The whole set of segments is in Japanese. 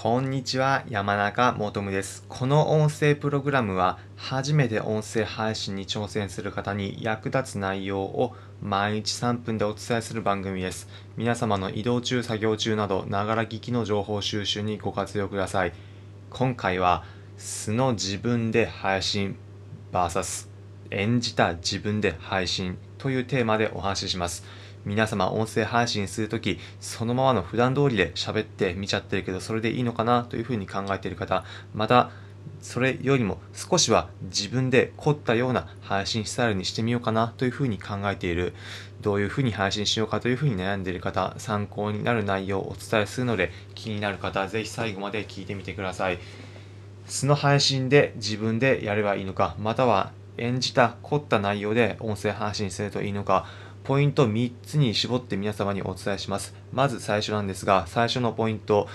こんにちは、山中もとむです。この音声プログラムは、初めて音声配信に挑戦する方に役立つ内容を毎日3分でお伝えする番組です。皆様の移動中、作業中など、ながら聞きの情報収集にご活用ください。今回は、素の自分で配信 VS 演じた自分で配信というテーマでお話しします。皆様音声配信するとき、そのままの普段通りで喋って見ちゃってるけど、それでいいのかなというふうに考えている方、また、それよりも少しは自分で凝ったような配信スタイルにしてみようかなというふうに考えている、どういうふうに配信しようかというふうに悩んでいる方、参考になる内容をお伝えするので、気になる方はぜひ最後まで聞いてみてください。素の配信で自分でやればいいのか、または演じた凝った内容で音声配信するといいのか、ポイント3つに絞って皆様にお伝えします。まず最初なんですが、最初のポイント、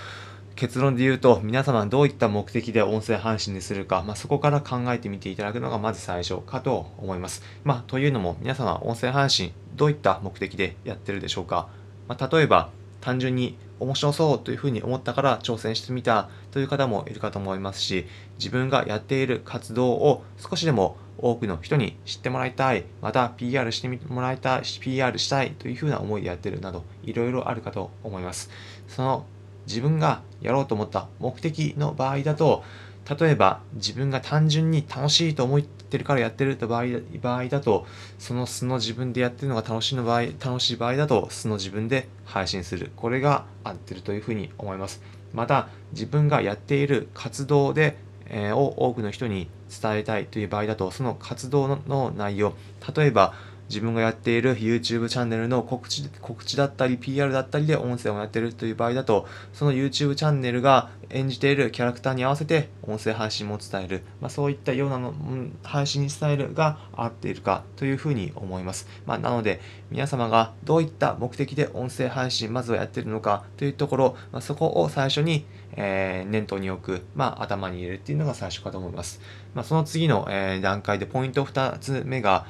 結論で言うと、皆様どういった目的で音声配信にするか、まあ、そこから考えてみていただくのがまず最初かと思います。まあ、というのも、皆様音声配信、どういった目的でやってるでしょうか。まあ、例えば、単純に面白そうというふうに思ったから挑戦してみたという方もいるかと思いますし、自分がやっている活動を少しでも多くの人に知ってもらいたい、また PR してもらいたい、PR したいというふうな思いでやってるなど、いろいろあるかと思います。その自分がやろうと思った目的の場合だと、例えば自分が単純に楽しいと思ってるからやってると場合場合だと、その素の自分でやってるのが楽しいの場合、楽しい場合だと素の自分で配信する。これが合ってるというふうに思います。また、自分がやっている活動で、えー、を多くの人に伝えたいという場合だと、その活動の内容、例えば、自分がやっている YouTube チャンネルの告知告知だったり PR だったりで音声をやっているという場合だと、その YouTube チャンネルが演じているキャラクターに合わせて音声配信も伝える、まあ、そういったようなの、うん、配信スタイルが合っているかというふうに思います。まあ、なので、皆様がどういった目的で音声配信まずはやっているのかというところ、まあ、そこを最初に、えー、念頭に置く、まあ、頭に入れるっていうのが最初かと思います。まあ、その次の、えー、段階でポイント2つ目が、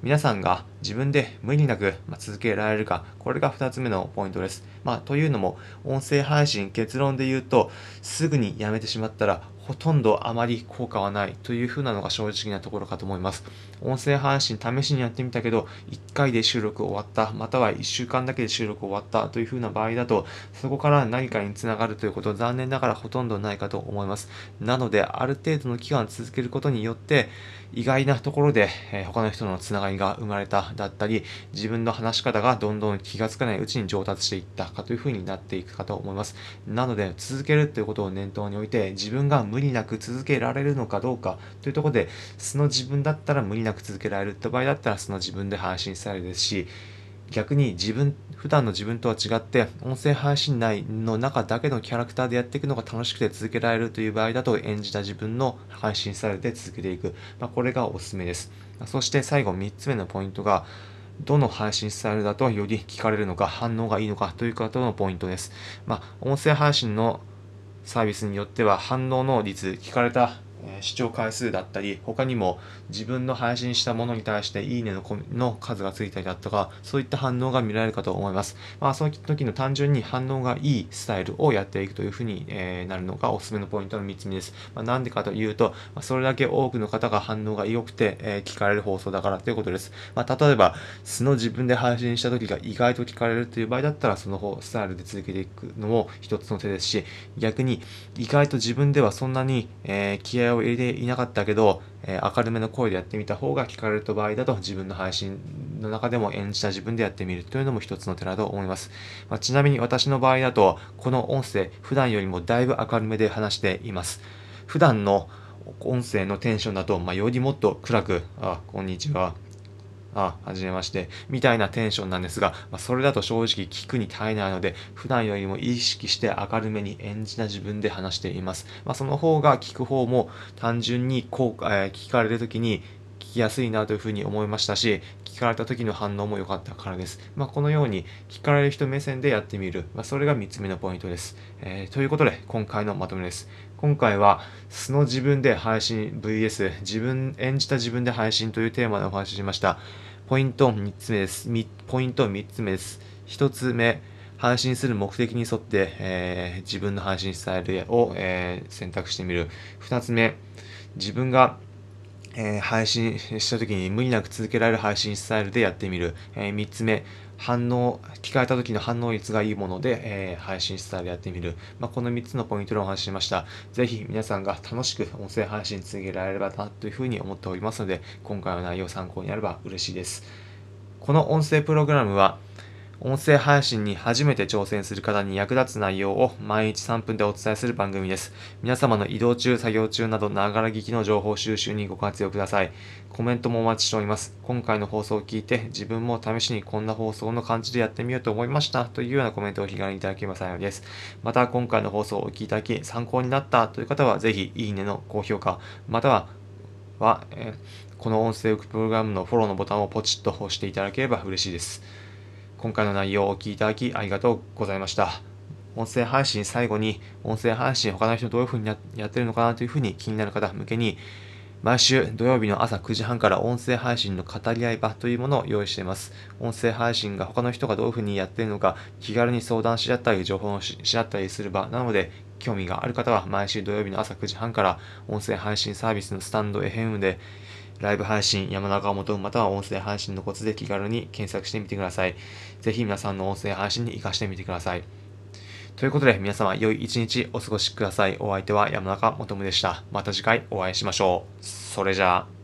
皆さんが自分で無理なく続けられるか、これが2つ目のポイントです。まあ、というのも、音声配信結論で言うと、すぐにやめてしまったら、ほとんどあまり効果はないというふうなのが正直なところかと思います。音声配信試しにやってみたけど、1回で収録終わった、または1週間だけで収録終わったというふうな場合だと、そこから何かにつながるということ残念ながらほとんどないかと思います。なので、ある程度の期間続けることによって、意外なところで、え、他の人のつながりが生まれただったり、自分の話し方がどんどん気がつかないうちに上達していったかというふうになっていくかと思います。なので、続けるということを念頭に置いて、自分が無無理なく続けられるのかどうかというところで、素の自分だったら無理なく続けられるって場合だったら、素の自分で配信スタイルですし、逆に自分、普段の自分とは違って、音声配信内の中だけのキャラクターでやっていくのが楽しくて続けられるという場合だと、演じた自分の配信スタイルで続けていく。まあ、これがおすすめです。そして最後3つ目のポイントが、どの配信スタイルだとより聞かれるのか、反応がいいのかという方のポイントです。まあ、音声配信のサービスによっては反応の率、聞かれた視聴回数だったり、他にも自分の配信したものに対していいねのの数がついたりだとか、そういった反応が見られるかと思います。まあ、そういった時の単純に反応がいいスタイルをやっていくというふうに、えー、なるのがおすすめのポイントの3つ目です。まあ、なんでかというと、まあ、それだけ多くの方が反応が良くて、えー、聞かれる放送だからということです。まあ、例えば、素の自分で配信した時が意外と聞かれるという場合だったら、その方、スタイルで続けていくのも一つの手ですし、逆に意外と自分ではそんなに、えー、気合を入れていなかったけど、えー、明るめの声でやってみた方が聞かれる場合だと自分の配信の中でも演じた自分でやってみるというのも一つの手だと思います。まあ、ちなみに私の場合だと、この音声、普段よりもだいぶ明るめで話しています。普段の音声のテンションだと、まあ、よりもっと暗く、あ、こんにちは。あ、はじめまして、みたいなテンションなんですが、まあ、それだと正直聞くに耐えないので、普段よりも意識して明るめに演じた自分で話しています。まあ、その方が聞く方も単純にこう、えー、聞かれるときに聞きやすいなというふうに思いましたし、聞かれた時の反応も良かったからです。まあ、このように聞かれる人目線でやってみる。まあ、それが3つ目のポイントです。えー、ということで、今回のまとめです。今回は素の自分で配信 VS 自分演じた自分で配信というテーマでお話ししました。ポイント3つ目です。ポイント3つ目です。1つ目、配信する目的に沿って、えー、自分の配信スタイルを、えー、選択してみる。2つ目、自分がえー、配信した時に無理なく続けられる配信スタイルでやってみる。えー、3つ目、反応、聞かれた時の反応率がいいもので、えー、配信スタイルやってみる。まあ、この3つのポイントでお話ししました。ぜひ皆さんが楽しく音声配信続けられればなというふうに思っておりますので、今回の内容参考になれば嬉しいです。この音声プログラムは、音声配信に初めて挑戦する方に役立つ内容を毎日3分でお伝えする番組です。皆様の移動中、作業中など、ながら聞きの情報収集にご活用ください。コメントもお待ちしております。今回の放送を聞いて、自分も試しにこんな放送の感じでやってみようと思いましたというようなコメントを気軽にいただければ幸いです。また、今回の放送をお聞きいただき、参考になったという方は、ぜひ、いいねの高評価、または、は、え、この音声プログラムのフォローのボタンをポチッと押していただければ嬉しいです。今回の内容をお聞きいただきありがとうございました。音声配信最後に、音声配信他の人どういう風にやってるのかなという風に気になる方向けに、毎週土曜日の朝9時半から音声配信の語り合い場というものを用意しています。音声配信が他の人がどういう風にやっているのか気軽に相談し合ったり情報をし合ったりする場なので興味がある方は毎週土曜日の朝9時半から音声配信サービスのスタンド FM でライブ配信、山中を求むまたは音声配信のコツで気軽に検索してみてください。ぜひ皆さんの音声配信に活かしてみてください。ということで皆様良い一日お過ごしください。お相手は山中もとむでした。また次回お会いしましょう。それじゃあ。